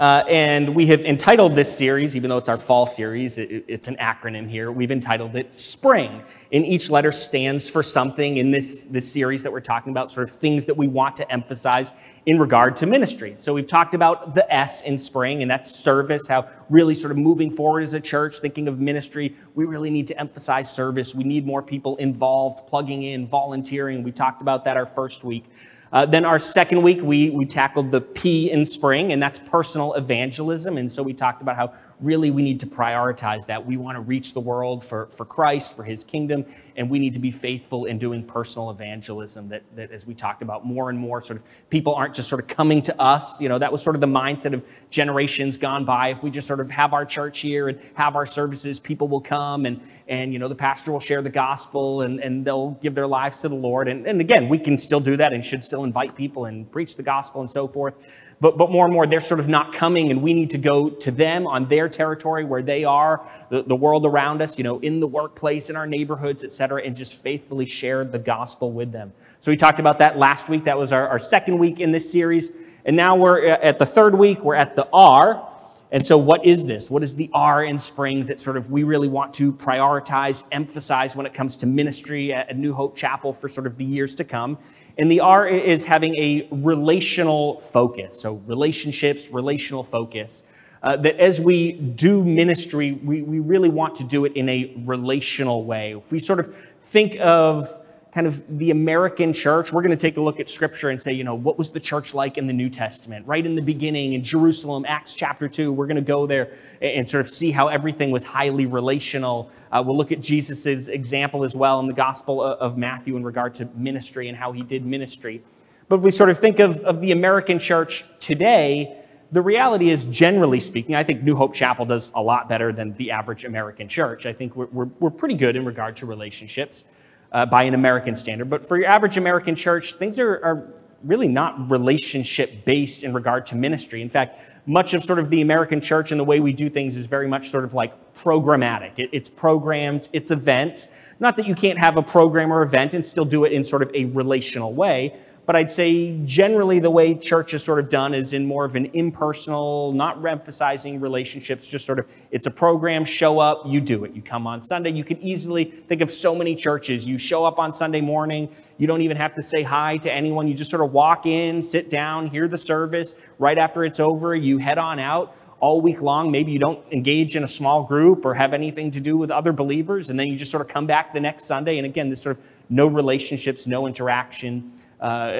Uh, and we have entitled this series, even though it's our fall series, it, it's an acronym here. We've entitled it Spring. And each letter stands for something in this, this series that we're talking about, sort of things that we want to emphasize in regard to ministry. So we've talked about the S in spring, and that's service, how really sort of moving forward as a church, thinking of ministry, we really need to emphasize service. We need more people involved, plugging in, volunteering. We talked about that our first week. Uh, then our second week, we, we tackled the P in spring, and that's personal evangelism. And so we talked about how really we need to prioritize that. We want to reach the world for, for Christ, for his kingdom, and we need to be faithful in doing personal evangelism. That, that, as we talked about, more and more sort of people aren't just sort of coming to us. You know, that was sort of the mindset of generations gone by. If we just sort of have our church here and have our services, people will come and, and you know, the pastor will share the gospel and, and they'll give their lives to the Lord. And, and again, we can still do that and should still invite people and preach the gospel and so forth. But, but more and more, they're sort of not coming, and we need to go to them on their territory where they are, the, the world around us, you know, in the workplace, in our neighborhoods, et cetera, and just faithfully share the gospel with them. So we talked about that last week. That was our, our second week in this series. And now we're uh, at the third week, we're at the R. And so, what is this? What is the R in spring that sort of we really want to prioritize, emphasize when it comes to ministry at New Hope Chapel for sort of the years to come? And the R is having a relational focus. So, relationships, relational focus. Uh, that as we do ministry, we, we really want to do it in a relational way. If we sort of think of kind of the American church, we're going to take a look at scripture and say, you know, what was the church like in the New Testament? Right in the beginning in Jerusalem, Acts chapter 2, we're going to go there and sort of see how everything was highly relational. Uh, we'll look at Jesus' example as well in the Gospel of Matthew in regard to ministry and how he did ministry. But if we sort of think of, of the American church today, the reality is, generally speaking, I think New Hope Chapel does a lot better than the average American church. I think we're, we're, we're pretty good in regard to relationships uh, by an American standard. But for your average American church, things are, are really not relationship based in regard to ministry. In fact, much of sort of the American church and the way we do things is very much sort of like programmatic. It, it's programs, it's events. Not that you can't have a program or event and still do it in sort of a relational way, but I'd say generally the way church is sort of done is in more of an impersonal, not emphasizing relationships, just sort of it's a program, show up, you do it. You come on Sunday. You can easily think of so many churches. You show up on Sunday morning, you don't even have to say hi to anyone. You just sort of walk in, sit down, hear the service. Right after it's over, you head on out all week long. Maybe you don't engage in a small group or have anything to do with other believers, and then you just sort of come back the next Sunday. And again, this sort of no relationships, no interaction. Uh,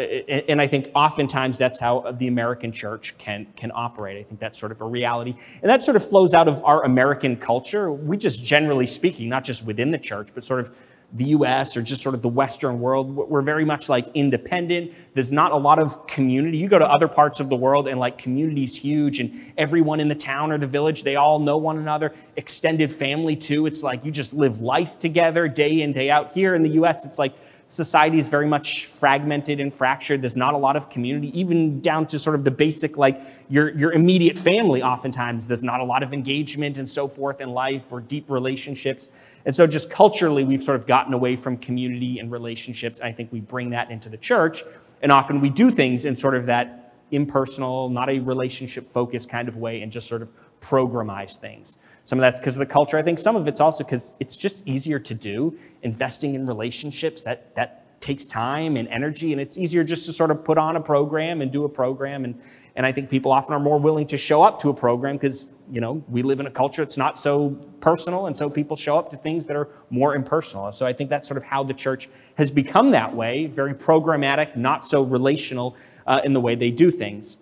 and I think oftentimes that's how the American church can, can operate. I think that's sort of a reality. And that sort of flows out of our American culture. We just generally speaking, not just within the church, but sort of the US or just sort of the Western world, we're very much like independent. There's not a lot of community. You go to other parts of the world and like community's huge and everyone in the town or the village, they all know one another. Extended family too. It's like you just live life together day in, day out. Here in the US, it's like society is very much fragmented and fractured. There's not a lot of community, even down to sort of the basic, like your, your immediate family, oftentimes. There's not a lot of engagement and so forth in life or deep relationships. And so, just culturally, we've sort of gotten away from community and relationships. I think we bring that into the church. And often we do things in sort of that impersonal, not a relationship focused kind of way, and just sort of programize things. Some of that's because of the culture. I think some of it's also because it's just easier to do. Investing in relationships, that, that takes time and energy, and it's easier just to sort of put on a program and do a program. And, and I think people often are more willing to show up to a program because, you know, we live in a culture that's not so personal, and so people show up to things that are more impersonal. So I think that's sort of how the church has become that way, very programmatic, not so relational uh, in the way they do things.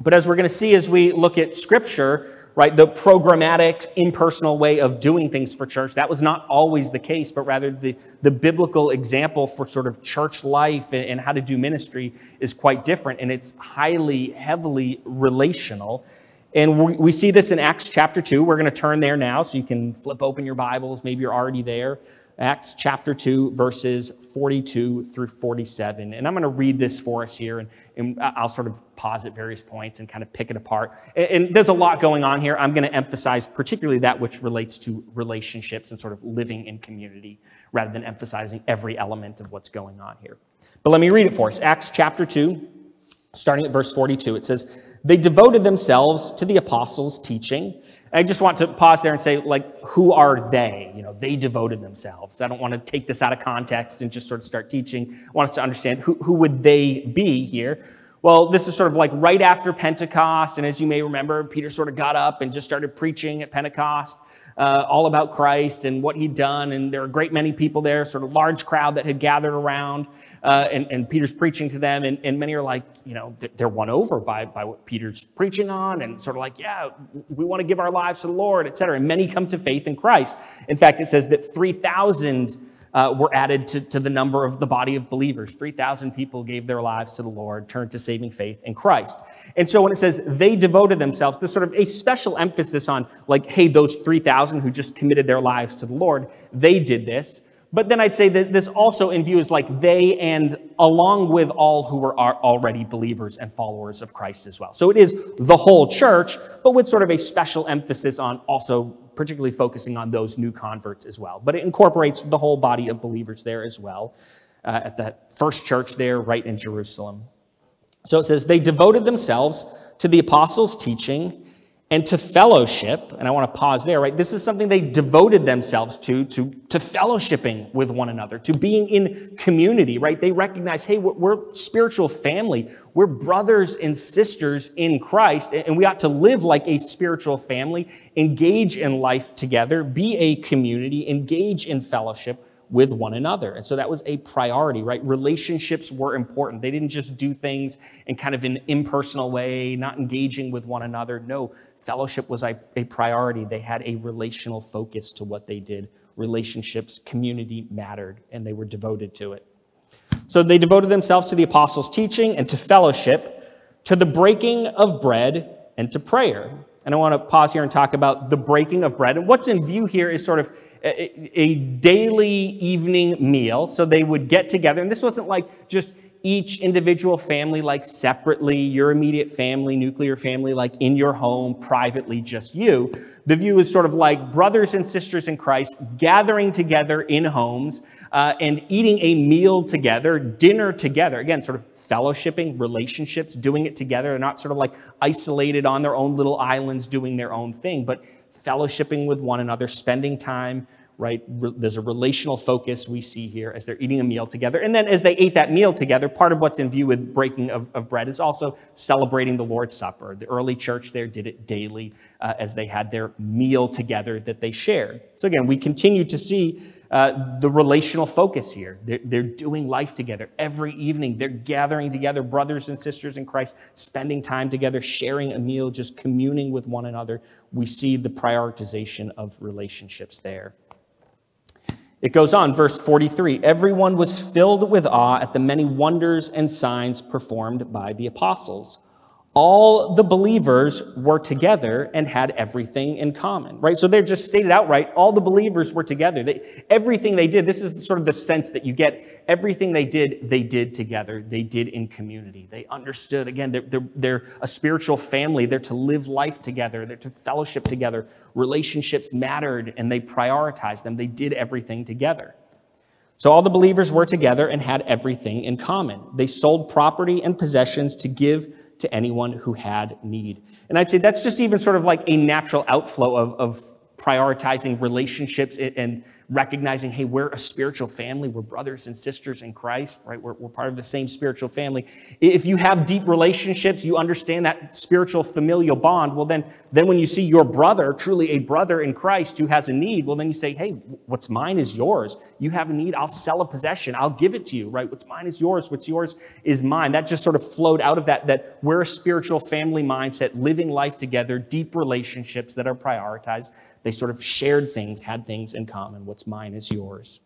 But as we're going to see as we look at Scripture, right? The programmatic, impersonal way of doing things for church. That was not always the case, but rather the, the biblical example for sort of church life and, and how to do ministry is quite different, and it's highly, heavily relational. And we, we see this in Acts chapter 2. We're going to turn there now, so you can flip open your Bibles. Maybe you're already there. Acts chapter 2, verses 42 through 47. And I'm going to read this for us here, and, and I'll sort of pause at various points and kind of pick it apart. And, and there's a lot going on here. I'm going to emphasize particularly that which relates to relationships and sort of living in community rather than emphasizing every element of what's going on here. But let me read it for us. Acts chapter 2, starting at verse 42. It says, They devoted themselves to the apostles' teaching. I just want to pause there and say, like, who are they? You know, they devoted themselves. I don't want to take this out of context and just sort of start teaching. I want us to understand who, who would they be here. Well, this is sort of like right after Pentecost. And as you may remember, Peter sort of got up and just started preaching at Pentecost uh, all about Christ and what he'd done. And there were a great many people there, sort of large crowd that had gathered around. Uh, and, and, Peter's preaching to them. And, and, many are like, you know, they're won over by, by what Peter's preaching on and sort of like, yeah, we want to give our lives to the Lord, et cetera. And many come to faith in Christ. In fact, it says that 3,000 uh, were added to, to the number of the body of believers. 3,000 people gave their lives to the Lord, turned to saving faith in Christ. And so when it says they devoted themselves, there's sort of a special emphasis on, like, hey, those 3,000 who just committed their lives to the Lord, they did this. But then I'd say that this also in view is like they and along with all who were already believers and followers of Christ as well. So it is the whole church, but with sort of a special emphasis on also particularly focusing on those new converts as well. But it incorporates the whole body of believers there as well uh, at that first church there, right in Jerusalem. So it says, they devoted themselves to the apostles' teaching and to fellowship. And I want to pause there, right? This is something they devoted themselves to, to, to fellowshipping with one another, to being in community, right? They recognize, hey, we're, we're spiritual family. We're brothers and sisters in Christ, and we ought to live like a spiritual family, engage in life together, be a community, engage in fellowship with one another. And so that was a priority, right? Relationships were important. They didn't just do things in kind of an impersonal way, not engaging with one another. No, fellowship was a, a priority. They had a relational focus to what they did. Relationships, community mattered, and they were devoted to it. So they devoted themselves to the apostles' teaching and to fellowship, to the breaking of bread and to prayer. And I want to pause here and talk about the breaking of bread. And what's in view here is sort of a, daily evening meal. So they would get together, and this wasn't like just each individual family like separately, your immediate family, nuclear family, like in your home, privately, just you. The view is sort of like brothers and sisters in Christ gathering together in homes uh, and eating a meal together, dinner together. Again, sort of fellowshipping, relationships, doing it together. They're not sort of like isolated on their own little islands doing their own thing, but fellowshipping with one another, spending time, right? There's a relational focus we see here as they're eating a meal together. And then as they ate that meal together, part of what's in view with breaking of, of bread is also celebrating the Lord's Supper. The early church there did it daily uh, as they had their meal together that they shared. So again, we continue to see uh, the relational focus here. They're, they're doing life together every evening. They're gathering together, brothers and sisters in Christ, spending time together, sharing a meal, just communing with one another. We see the prioritization of relationships there. It goes on, verse 43 Everyone was filled with awe at the many wonders and signs performed by the apostles all the believers were together and had everything in common, right? So they're just stated outright, all the believers were together. They, everything they did, this is sort of the sense that you get, everything they did, they did together. They did in community. They understood, again, they're, they're, they're a spiritual family. They're to live life together. They're to fellowship together. Relationships mattered and they prioritized them. They did everything together. So all the believers were together and had everything in common. They sold property and possessions to give to anyone who had need. And I'd say that's just even sort of like a natural outflow of, of prioritizing relationships and recognizing, hey, we're a spiritual family. We're brothers and sisters in Christ, right? We're, we're part of the same spiritual family. If you have deep relationships, you understand that spiritual familial bond. Well, then, then when you see your brother, truly a brother in Christ who has a need, well, then you say, hey, what's mine is yours. You have a need, I'll sell a possession. I'll give it to you, right? What's mine is yours. What's yours is mine. That just sort of flowed out of that, that we're a spiritual family mindset, living life together, deep relationships that are prioritized. They sort of shared things, had things in common. What's mine is yours.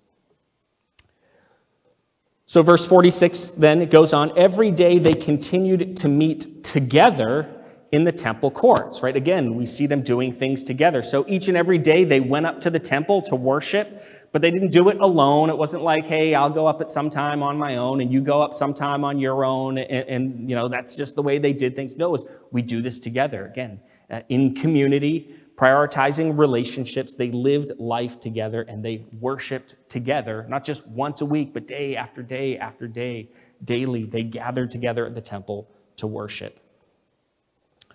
So, verse 46 then it goes on every day they continued to meet together in the temple courts, right? Again, we see them doing things together. So, each and every day they went up to the temple to worship, but they didn't do it alone. It wasn't like, hey, I'll go up at some time on my own and you go up sometime on your own. And, and you know, that's just the way they did things. No, it was we do this together. Again, uh, in community, prioritizing relationships. They lived life together and they worshiped together, not just once a week, but day after day after day, daily. They gathered together at the temple to worship.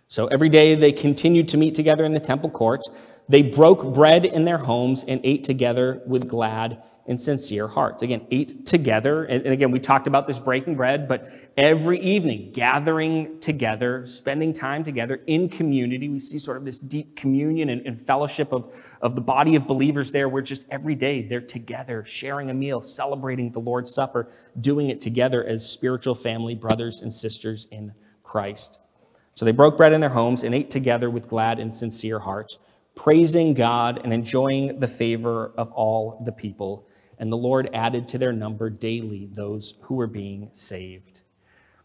So every day they continued to meet together in the temple courts. They broke bread in their homes and ate together with glad and sincere hearts. Again, ate together. And, again, we talked about this breaking bread, but every evening, gathering together, spending time together in community. We see sort of this deep communion and, and fellowship of, of the body of believers there, where just every day they're together, sharing a meal, celebrating the Lord's Supper, doing it together as spiritual family, brothers and sisters in Christ. So they broke bread in their homes and ate together with glad and sincere hearts, praising God and enjoying the favor of all the people and the Lord added to their number daily those who were being saved.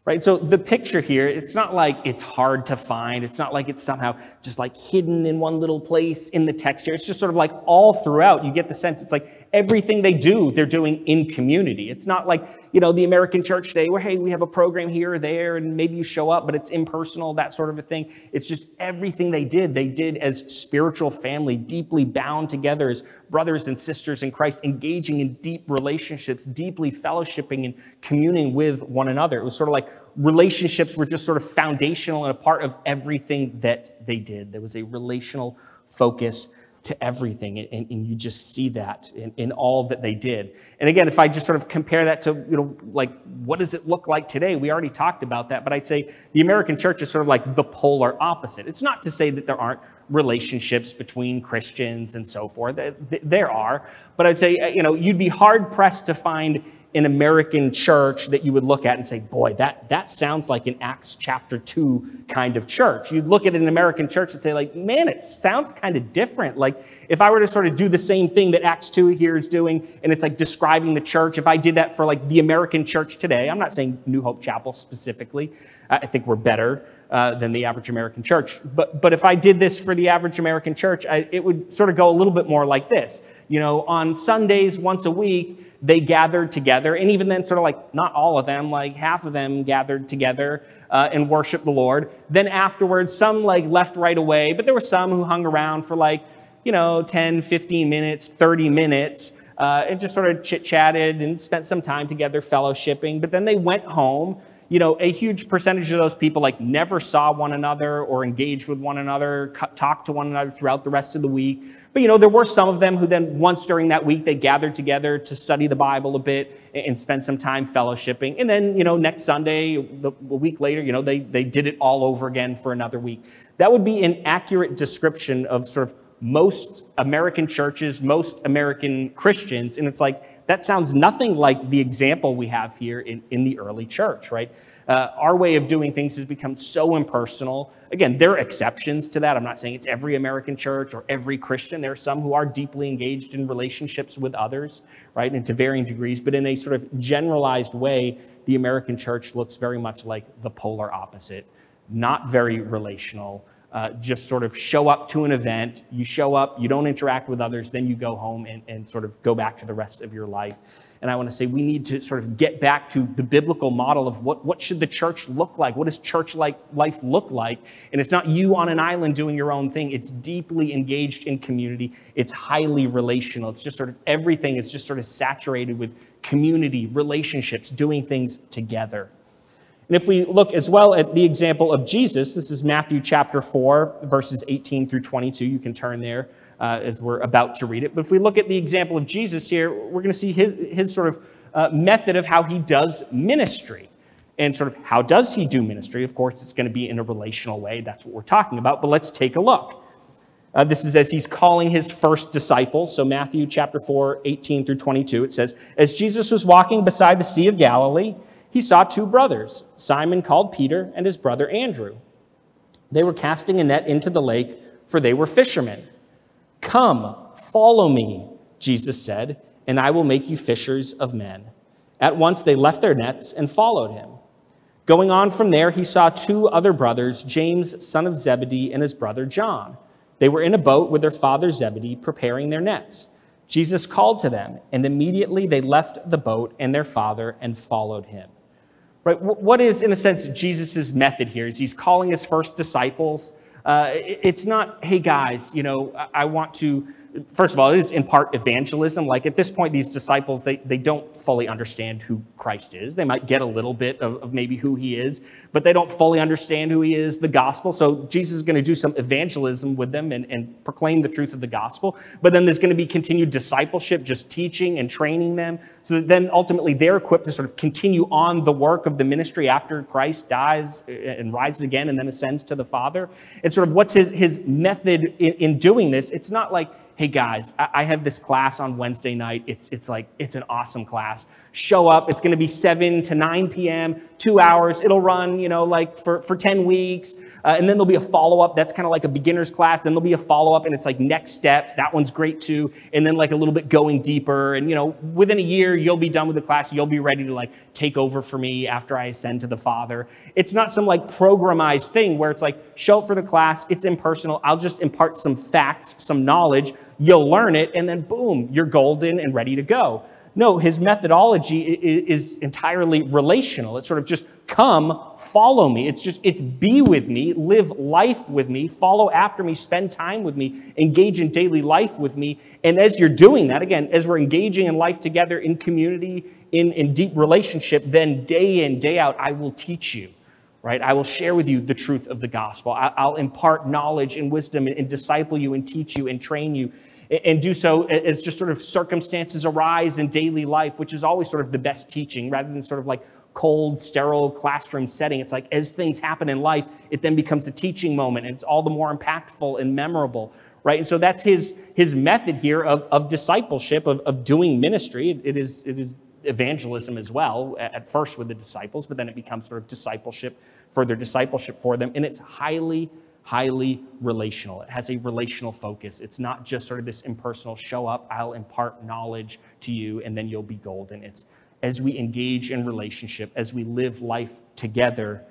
Right? So the picture here, it's not like it's hard to find. It's not like it's somehow just like hidden in one little place in the text here. It's just sort of like all throughout. You get the sense it's like everything they do, they're doing in community. It's not like, you know, the American church today where, hey, we have a program here or there and maybe you show up, but it's impersonal, that sort of a thing. It's just everything they did, they did as spiritual family, deeply bound together as brothers and sisters in Christ, engaging in deep relationships, deeply fellowshipping and communing with one another. It was sort of like relationships were just sort of foundational and a part of everything that they did. There was a relational focus to everything. And, and, you just see that in, in all that they did. And again, if I just sort of compare that to, you know, like what does it look like today? We already talked about that, but I'd say the American church is sort of like the polar opposite. It's not to say that there aren't relationships between Christians and so forth. There are, but I'd say, uh, you know, you'd be hard pressed to find an American church that you would look at and say, boy, that, that sounds like an Acts chapter 2 kind of church. You'd look at an American church and say, like, man, it sounds kind of different. Like, if I were to sort of do the same thing that Acts 2 here is doing, and it's like describing the church, if I did that for like the American church today, I'm not saying New Hope Chapel specifically, I think we're better. Uh, than the average American church. But, but if I did this for the average American church, I, it would sort of go a little bit more like this. You know, on Sundays, once a week, they gathered together, and even then, sort of like not all of them, like half of them gathered together uh, and worshiped the Lord. Then afterwards, some like left right away, but there were some who hung around for like, you know, 10, 15 minutes, 30 minutes, uh, and just sort of chit chatted and spent some time together fellowshipping. But then they went home you know, a huge percentage of those people like never saw one another or engaged with one another, talked to one another throughout the rest of the week. But, you know, there were some of them who then once during that week, they gathered together to study the Bible a bit and spend some time fellowshipping. And then, you know, next Sunday, the, a week later, you know, they, they did it all over again for another week. That would be an accurate description of sort of most American churches, most American Christians. And it's like, that sounds nothing like the example we have here in, in the early church, right? Uh, our way of doing things has become so impersonal. Again, there are exceptions to that. I'm not saying it's every American church or every Christian. There are some who are deeply engaged in relationships with others, right, and to varying degrees. But in a sort of generalized way, the American church looks very much like the polar opposite. Not very relational, uh, just sort of show up to an event, you show up, you don't interact with others, then you go home and, and sort of go back to the rest of your life. And I want to say we need to sort of get back to the biblical model of what, what should the church look like? What does church like life look like? And it's not you on an island doing your own thing. It's deeply engaged in community. It's highly relational. It's just sort of everything is just sort of saturated with community, relationships, doing things together. And if we look as well at the example of Jesus, this is Matthew chapter 4, verses 18 through 22. You can turn there uh, as we're about to read it. But if we look at the example of Jesus here, we're going to see his, his sort of uh, method of how he does ministry. And sort of how does he do ministry? Of course, it's going to be in a relational way. That's what we're talking about. But let's take a look. Uh, this is as he's calling his first disciples. So, Matthew chapter 4, 18 through 22, it says, As Jesus was walking beside the Sea of Galilee, he saw two brothers, Simon called Peter and his brother Andrew. They were casting a net into the lake, for they were fishermen. Come, follow me, Jesus said, and I will make you fishers of men. At once they left their nets and followed him. Going on from there, he saw two other brothers, James, son of Zebedee, and his brother John. They were in a boat with their father Zebedee, preparing their nets. Jesus called to them, and immediately they left the boat and their father and followed him. Right? What is, in a sense, Jesus' method here? Is he's calling his first disciples. Uh, it's not, hey guys, you know, I want to first of all, it is in part evangelism. Like at this point, these disciples, they, they don't fully understand who Christ is. They might get a little bit of, of maybe who he is, but they don't fully understand who he is, the gospel. So Jesus is going to do some evangelism with them and, and proclaim the truth of the gospel. But then there's going to be continued discipleship, just teaching and training them, so that then ultimately they're equipped to sort of continue on the work of the ministry after Christ dies uh, and rises again and then ascends to the Father. And sort of what's his, his method in, in doing this? It's not like, hey guys, I have this class on Wednesday night. It's, it's like, it's an awesome class. Show up. It's going to be 7 to 9 p.m., two hours. It'll run, you know, like for, for 10 weeks. Uh, and then there'll be a follow up. That's kind of like a beginner's class. Then there'll be a follow up and it's like next steps. That one's great too. And then like a little bit going deeper. And, you know, within a year, you'll be done with the class. You'll be ready to like take over for me after I ascend to the Father. It's not some like programized thing where it's like, show up for the class. It's impersonal. I'll just impart some facts, some knowledge you'll learn it, and then boom, you're golden and ready to go. No, his methodology is entirely relational. It's sort of just come, follow me. It's just, it's be with me, live life with me, follow after me, spend time with me, engage in daily life with me. And as you're doing that, again, as we're engaging in life together in community, in, in deep relationship, then day in, day out, I will teach you right? I will share with you the truth of the gospel. I'll impart knowledge and wisdom and disciple you and teach you and train you and do so as just sort of circumstances arise in daily life, which is always sort of the best teaching rather than sort of like cold, sterile classroom setting. It's like as things happen in life, it then becomes a teaching moment and it's all the more impactful and memorable, right? And so that's his, his method here of, of discipleship, of, of doing ministry. It, is, it is evangelism as well, at first with the disciples, but then it becomes sort of discipleship, further discipleship for them. And it's highly, highly relational. It has a relational focus. It's not just sort of this impersonal show up, I'll impart knowledge to you, and then you'll be golden. It's as we engage in relationship, as we live life together,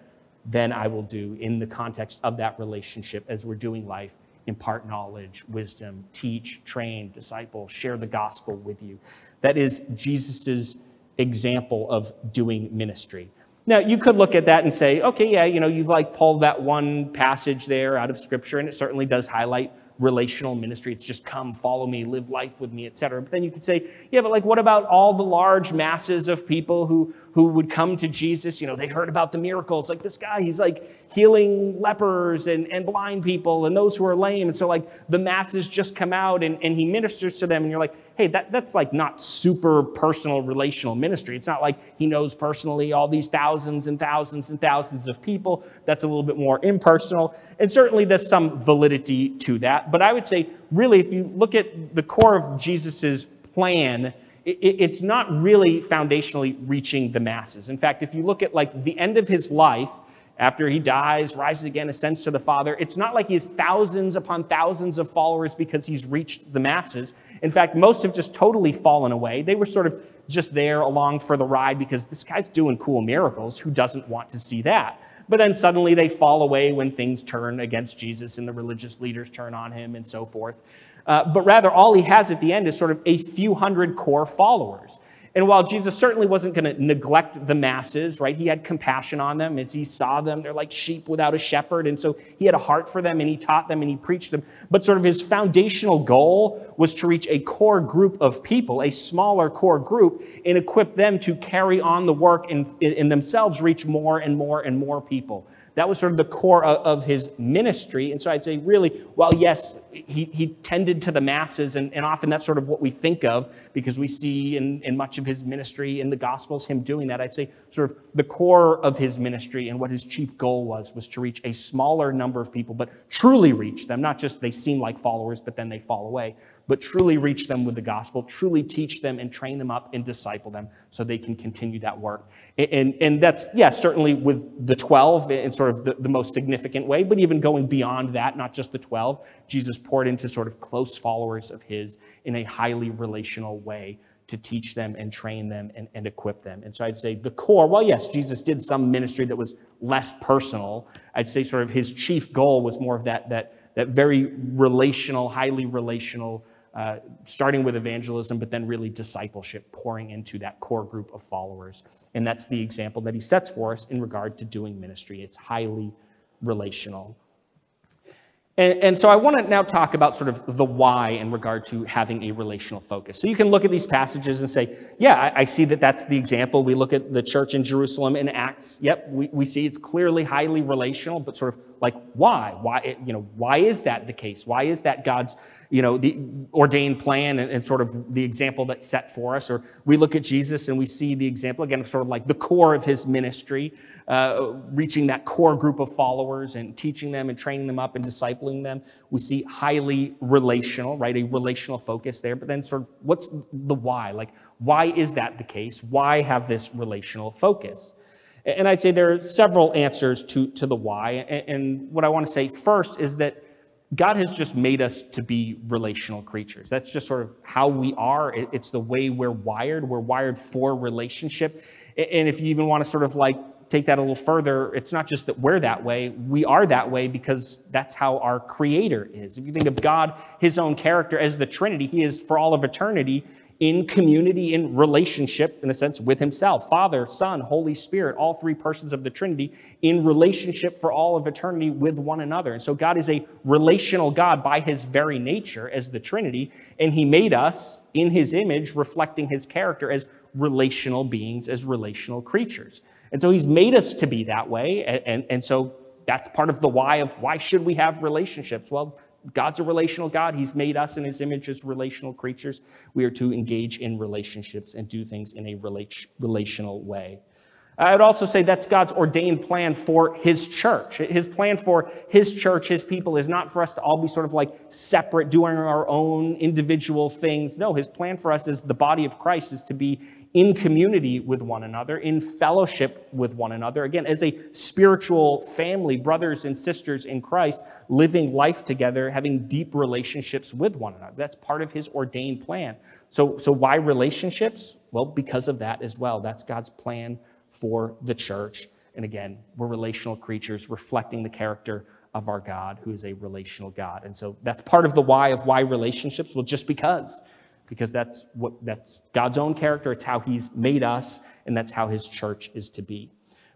then I will do in the context of that relationship as we're doing life impart knowledge, wisdom, teach, train, disciple, share the gospel with you. That is Jesus's example of doing ministry. Now, you could look at that and say, okay, yeah, you know, you've like pulled that one passage there out of scripture, and it certainly does highlight relational ministry. It's just come, follow me, live life with me, etc. But then you could say, yeah, but like what about all the large masses of people who who would come to Jesus? You know, they heard about the miracles. Like this guy, he's like healing lepers and, and blind people and those who are lame. And so like the masses just come out and, and he ministers to them, and you're like, hey, that, that's like not super personal relational ministry. It's not like he knows personally all these thousands and thousands and thousands of people. That's a little bit more impersonal. And certainly there's some validity to that. But I would say, really, if you look at the core of Jesus's plan, it's not really foundationally reaching the masses. In fact, if you look at like the end of his life, after he dies, rises again, ascends to the Father. It's not like he has thousands upon thousands of followers because he's reached the masses. In fact, most have just totally fallen away. They were sort of just there along for the ride because this guy's doing cool miracles. Who doesn't want to see that? But then suddenly they fall away when things turn against Jesus and the religious leaders turn on him and so forth. Uh, but rather, all he has at the end is sort of a few hundred core followers. And while Jesus certainly wasn't going to neglect the masses, right, he had compassion on them as he saw them. They're like sheep without a shepherd. And so he had a heart for them and he taught them and he preached them. But sort of his foundational goal was to reach a core group of people, a smaller core group, and equip them to carry on the work and in themselves reach more and more and more people. That was sort of the core of, his ministry. And so I'd say, really, while yes, he, he tended to the masses, and, and often that's sort of what we think of because we see in, in much of his ministry in the Gospels him doing that. I'd say, sort of the core of his ministry and what his chief goal was, was to reach a smaller number of people, but truly reach them, not just they seem like followers, but then they fall away, but truly reach them with the gospel, truly teach them and train them up and disciple them so they can continue that work. And, and that's, yes, yeah, certainly with the 12 in sort of the, the most significant way, but even going beyond that, not just the 12, Jesus poured into sort of close followers of his in a highly relational way to teach them and train them and, and equip them. And so I'd say the core, well, yes, Jesus did some ministry that was less personal. I'd say sort of his chief goal was more of that, that, that very relational, highly relational uh, starting with evangelism, but then really discipleship, pouring into that core group of followers. And that's the example that he sets for us in regard to doing ministry. It's highly relational. And, and, so I want to now talk about sort of the why in regard to having a relational focus. So you can look at these passages and say, yeah, I, I, see that that's the example. We look at the church in Jerusalem in Acts. Yep, we, we see it's clearly highly relational, but sort of like why? Why, you know, why is that the case? Why is that God's, you know, the ordained plan and, and sort of the example that's set for us? Or we look at Jesus and we see the example, again, of sort of like the core of his ministry uh, reaching that core group of followers and teaching them and training them up and discipling them. We see highly relational, right? A relational focus there. But then, sort of, what's the why? Like, why is that the case? Why have this relational focus? And I'd say there are several answers to, to the why. And what I want to say first is that God has just made us to be relational creatures. That's just sort of how we are. It's the way we're wired. We're wired for relationship. And if you even want to sort of like take that a little further, it's not just that we're that way, we are that way because that's how our Creator is. If you think of God, His own character as the Trinity, He is for all of eternity in community, in relationship, in a sense, with Himself Father, Son, Holy Spirit, all three persons of the Trinity in relationship for all of eternity with one another. And so God is a relational God by His very nature as the Trinity, and He made us in His image, reflecting His character as relational beings, as relational creatures. And so he's made us to be that way. And, and, and, so that's part of the why of why should we have relationships? Well, God's a relational God. He's made us in his image as relational creatures. We are to engage in relationships and do things in a relational way. I would also say that's God's ordained plan for his church. His plan for his church, his people, is not for us to all be sort of like separate, doing our own individual things. No, his plan for us as the body of Christ is to be in community with one another, in fellowship with one another. Again, as a spiritual family, brothers and sisters in Christ, living life together, having deep relationships with one another. That's part of his ordained plan. So, so why relationships? Well, because of that as well. That's God's plan for the church. And again, we're relational creatures reflecting the character of our God, who is a relational God. And so that's part of the why of why relationships. Well, just because because that's what that's God's own character. It's how He's made us, and that's how His church is to be.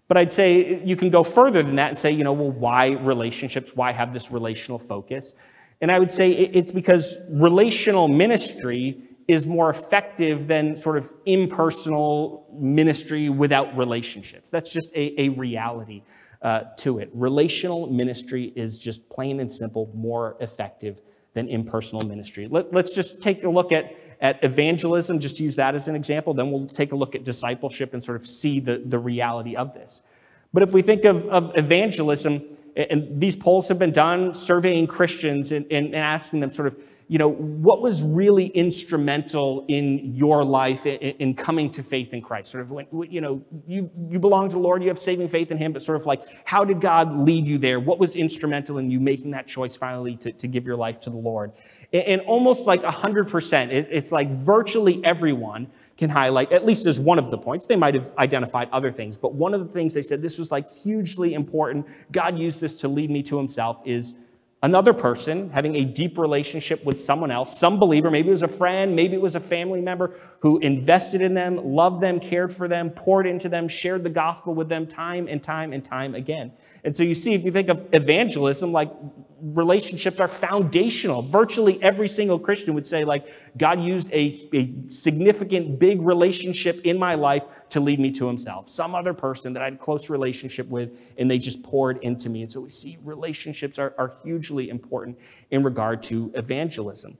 But I'd say you can go further than that and say, you know, well, why relationships? Why have this relational focus? And I would say it's because relational ministry is more effective than sort of impersonal ministry without relationships. That's just a, a reality uh, to it. Relational ministry is just plain and simple more effective than impersonal ministry. Let, us just take a look at, at evangelism, just use that as an example. Then we'll take a look at discipleship and sort of see the, the reality of this. But if we think of, of evangelism, and these polls have been done surveying Christians and, and asking them sort of, you know, what was really instrumental in your life in, in, coming to faith in Christ? Sort of when, you know, you, you belong to the Lord, you have saving faith in Him, but sort of like, how did God lead you there? What was instrumental in you making that choice finally to, to give your life to the Lord? And, and almost like 100%, it, it's like virtually everyone can highlight, at least as one of the points. They might have identified other things, but one of the things they said this was like hugely important. God used this to lead me to Himself is another person having a deep relationship with someone else, some believer, maybe it was a friend, maybe it was a family member who invested in them, loved them, cared for them, poured into them, shared the gospel with them time and time and time again. And so you see, if you think of evangelism, like relationships are foundational. Virtually every single Christian would say, like, God used a, a significant, big relationship in my life to lead me to himself. Some other person that I had a close relationship with, and they just poured into me. And so we see relationships are, are hugely important in regard to evangelism.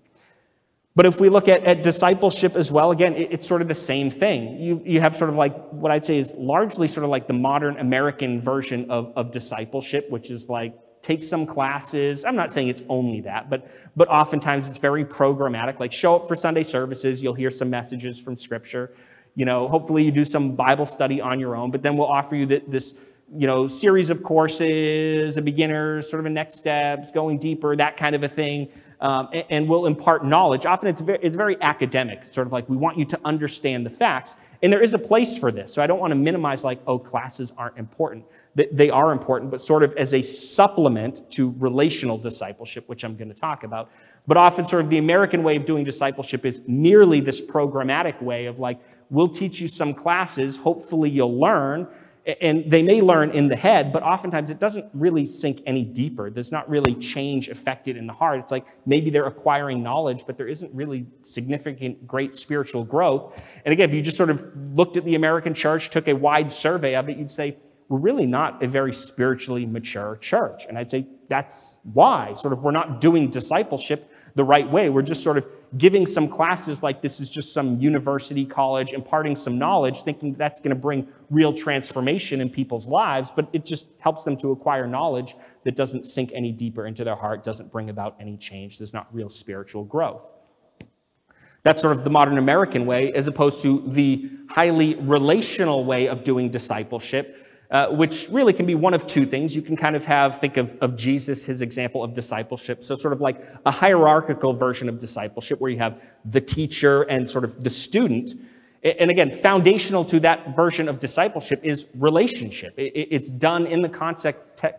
But if we look at, at discipleship as well, again, it, it's sort of the same thing. You, you have sort of like what I'd say is largely sort of like the modern American version of, of discipleship, which is like take some classes. I'm not saying it's only that, but, but oftentimes it's very programmatic. Like show up for Sunday services, you'll hear some messages from Scripture. You know, hopefully you do some Bible study on your own, but then we'll offer you this, you know, series of courses, a beginner, sort of a next steps, going deeper, that kind of a thing. Um, and, and we'll impart knowledge. Often it's very, it's very academic, sort of like we want you to understand the facts. And there is a place for this. So I don't want to minimize like, oh, classes aren't important. They are important, but sort of as a supplement to relational discipleship, which I'm going to talk about. But often, sort of the American way of doing discipleship is merely this programmatic way of like, we'll teach you some classes, hopefully you'll learn, And they may learn in the head, but oftentimes it doesn't really sink any deeper. There's not really change affected in the heart. It's like maybe they're acquiring knowledge, but there isn't really significant, great spiritual growth. And again, if you just sort of looked at the American church, took a wide survey of it, you'd say, we're really not a very spiritually mature church. And I'd say that's why. Sort of, we're not doing discipleship the right way. We're just sort of giving some classes like this is just some university college, imparting some knowledge, thinking that's going to bring real transformation in people's lives, but it just helps them to acquire knowledge that doesn't sink any deeper into their heart, doesn't bring about any change. There's not real spiritual growth. That's sort of the modern American way, as opposed to the highly relational way of doing discipleship, uh, which really can be one of two things. You can kind of have, think of, of Jesus, his example of discipleship. So, sort of like a hierarchical version of discipleship where you have the teacher and sort of the student. And again, foundational to that version of discipleship is relationship. It's done in the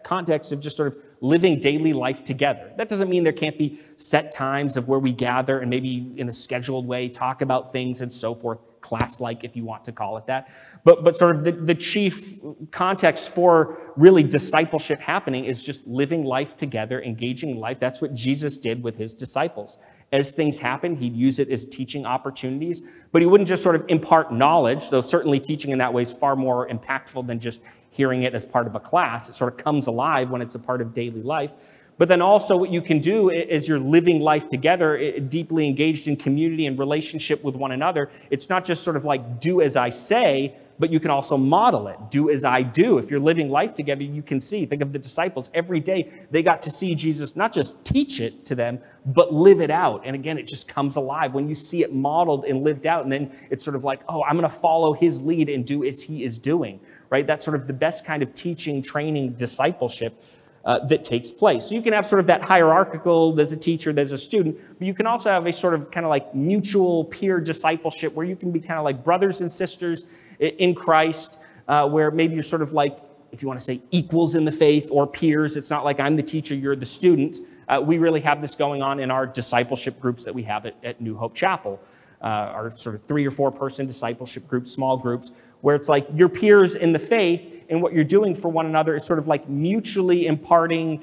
context of just sort of living daily life together. That doesn't mean there can't be set times of where we gather and maybe in a scheduled way talk about things and so forth class like, if you want to call it that. But, but sort of the, the chief context for really discipleship happening is just living life together, engaging life. That's what Jesus did with his disciples. As things happen, he'd use it as teaching opportunities, but he wouldn't just sort of impart knowledge, though certainly teaching in that way is far more impactful than just hearing it as part of a class. It sort of comes alive when it's a part of daily life. But then also, what you can do is you're living life together, deeply engaged in community and relationship with one another. It's not just sort of like do as I say, but you can also model it. Do as I do. If you're living life together, you can see. Think of the disciples. Every day they got to see Jesus not just teach it to them, but live it out. And again, it just comes alive when you see it modeled and lived out. And then it's sort of like, oh, I'm going to follow his lead and do as he is doing, right? That's sort of the best kind of teaching, training, discipleship uh, that takes place. So you can have sort of that hierarchical, there's a teacher, there's a student, but you can also have a sort of kind of like mutual peer discipleship where you can be kind of like brothers and sisters in Christ, uh, where maybe you're sort of like, if you want to say equals in the faith or peers, it's not like I'm the teacher, you're the student. Uh, we really have this going on in our discipleship groups that we have at, at New Hope Chapel. Uh, our sort of three or four person discipleship groups, small groups, where it's like your peers in the faith, and what you're doing for one another is sort of like mutually imparting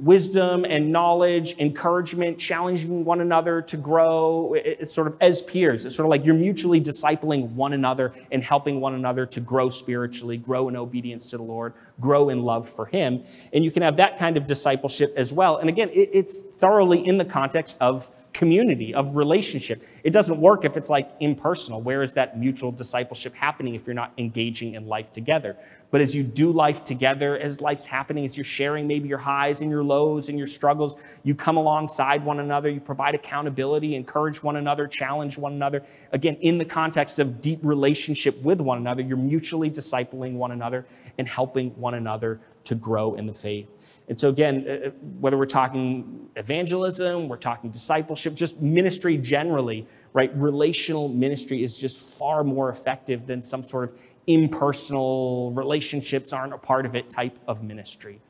wisdom and knowledge, encouragement, challenging one another to grow. It's sort of as peers. It's sort of like you're mutually discipling one another and helping one another to grow spiritually, grow in obedience to the Lord, grow in love for Him. And you can have that kind of discipleship as well. And again, it's thoroughly in the context of community, of relationship. It doesn't work if it's like impersonal. Where is that mutual discipleship happening if you're not engaging in life together? But as you do life together, as life's happening, as you're sharing maybe your highs and your lows and your struggles, you come alongside one another, you provide accountability, encourage one another, challenge one another. Again, in the context of deep relationship with one another, you're mutually discipling one another and helping one another to grow in the faith. And so, again, uh, uh, whether we're talking evangelism, we're talking discipleship, just ministry generally, right? Relational ministry is just far more effective than some sort of impersonal relationships aren't a part of it type of ministry.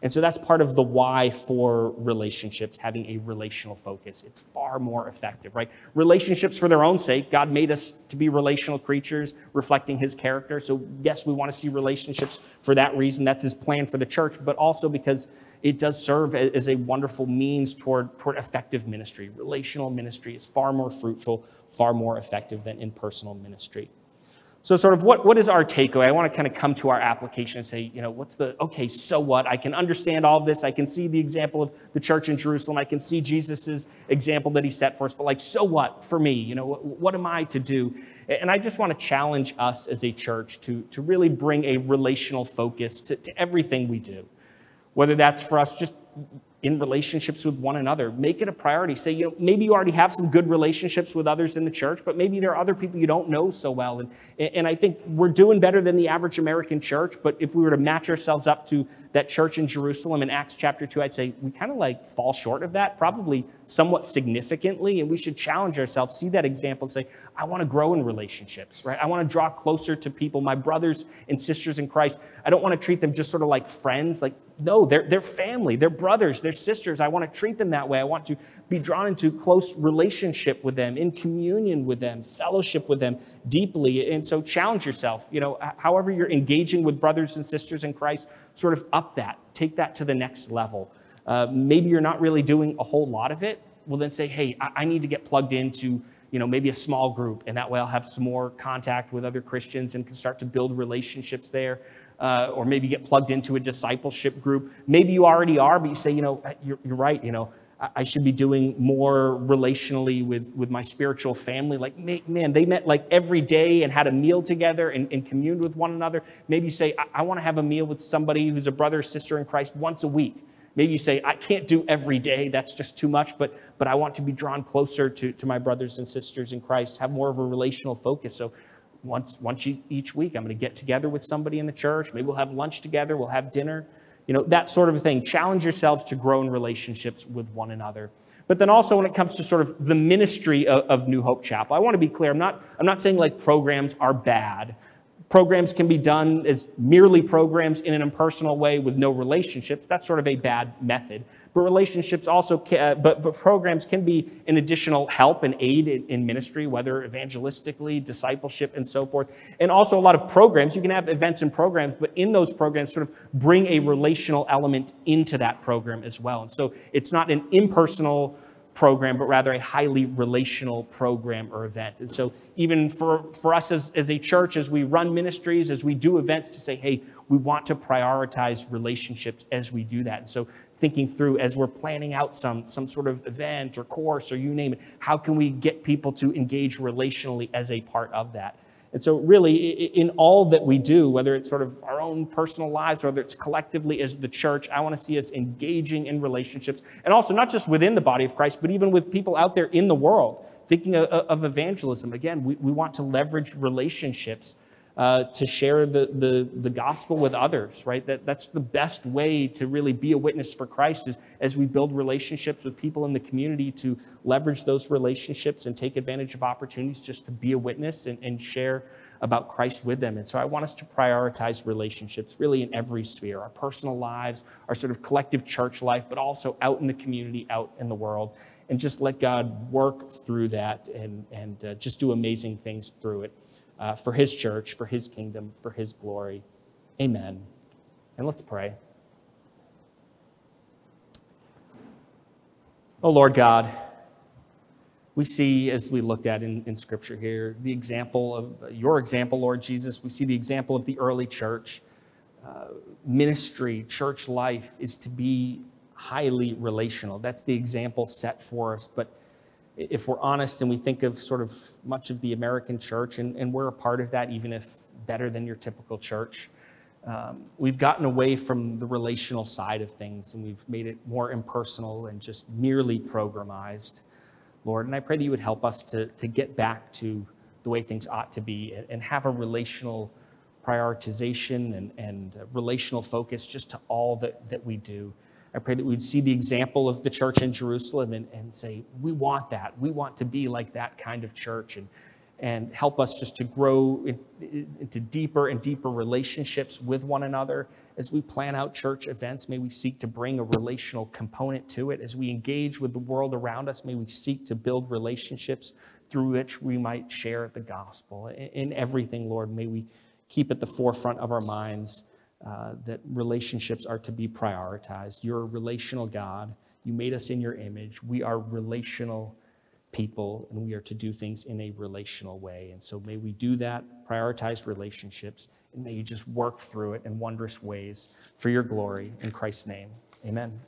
And so that's part of the why for relationships, having a relational focus. It's far more effective, right? Relationships for their own sake. God made us to be relational creatures reflecting his character. So, yes, we want to see relationships for that reason. That's his plan for the church, but also because it does serve as a wonderful means toward, toward effective ministry. Relational ministry is far more fruitful, far more effective than impersonal ministry. So, sort of, what, what is our takeaway? I want to kind of come to our application and say, you know, what's the, okay, so what? I can understand all this. I can see the example of the church in Jerusalem. I can see Jesus's example that he set for us. But, like, so what for me? You know, what, what am I to do? And I just want to challenge us as a church to, to really bring a relational focus to, to everything we do. Whether that's for us just in relationships with one another. Make it a priority. Say, you know, maybe you already have some good relationships with others in the church, but maybe there are other people you don't know so well. And, and I think we're doing better than the average American church, but if we were to match ourselves up to that church in Jerusalem in Acts chapter 2, I'd say we kind of like fall short of that, probably somewhat significantly. And we should challenge ourselves, see that example, and say, I want to grow in relationships, right? I want to draw closer to people, my brothers and sisters in Christ. I don't want to treat them just sort of like friends. Like, no, they're, they're family, they're brothers, they're sisters, I want to treat them that way. I want to be drawn into close relationship with them, in communion with them, fellowship with them deeply. And so challenge yourself. You know, however you're engaging with brothers and sisters in Christ, sort of up that, take that to the next level. Uh, maybe you're not really doing a whole lot of it. Well, then say, hey, I, I need to get plugged into you know, maybe a small group, and that way I'll have some more contact with other Christians and can start to build relationships there. Uh, or maybe get plugged into a discipleship group. Maybe you already are, but you say, you know, you're, you're right, you know, I, I should be doing more relationally with, with my spiritual family. Like, man, they met like every day and had a meal together and, and communed with one another. Maybe you say, I, I want to have a meal with somebody who's a brother or sister in Christ once a week. Maybe you say, I can't do every day, that's just too much, but, but I want to be drawn closer to, to my brothers and sisters in Christ, have more of a relational focus. So once, once each week, I'm going to get together with somebody in the church. Maybe we'll have lunch together, we'll have dinner, you know, that sort of thing. Challenge yourselves to grow in relationships with one another. But then also when it comes to sort of the ministry of, of New Hope Chapel, I want to be clear. I'm not, I'm not saying like programs are bad programs can be done as merely programs in an impersonal way with no relationships. That's sort of a bad method. But relationships also, can, uh, but, but programs can be an additional help and aid in, in, ministry, whether evangelistically, discipleship, and so forth. And also a lot of programs. You can have events and programs, but in those programs, sort of bring a relational element into that program as well. And so it's not an impersonal program, but rather a highly relational program or event. And so, even for, for us as, as a church, as we run ministries, as we do events, to say, hey, we want to prioritize relationships as we do that. And so, thinking through as we're planning out some, some sort of event or course or you name it, how can we get people to engage relationally as a part of that? And so, really, in all that we do, whether it's sort of our own personal lives, whether it's collectively as the church, I want to see us engaging in relationships. And also, not just within the body of Christ, but even with people out there in the world. Thinking of, evangelism, again, we, we want to leverage relationships uh, to share the, the, the gospel with others, right? That, that's the best way to really be a witness for Christ is as we build relationships with people in the community to leverage those relationships and take advantage of opportunities just to be a witness and, and share about Christ with them. And so I want us to prioritize relationships really in every sphere our personal lives, our sort of collective church life, but also out in the community, out in the world. And just let God work through that and, and uh, just do amazing things through it uh, for his church, for his kingdom, for his glory. Amen. And let's pray. Oh, Lord God, we see as we looked at in, in Scripture here the example of your example, Lord Jesus. We see the example of the early church. Uh, ministry, church life is to be highly relational. That's the example set for us. But if we're honest and we think of sort of much of the American church, and, and we're a part of that, even if better than your typical church, um, we've gotten away from the relational side of things and we've made it more impersonal and just merely programized, Lord. And I pray that you would help us to, to get back to the way things ought to be and, and have a relational prioritization and, and relational focus just to all that, that we do. I pray that we'd see the example of the church in Jerusalem and, and say, we want that. We want to be like that kind of church and, and help us just to grow in, into deeper and deeper relationships with one another. As we plan out church events, may we seek to bring a relational component to it. As we engage with the world around us, may we seek to build relationships through which we might share the gospel. In, in everything, Lord, may we keep at the forefront of our minds uh, that relationships are to be prioritized. You're a relational God. You made us in your image. We are relational people, and we are to do things in a relational way. And so may we do that, prioritize relationships, and may you just work through it in wondrous ways for your glory. In Christ's name, amen.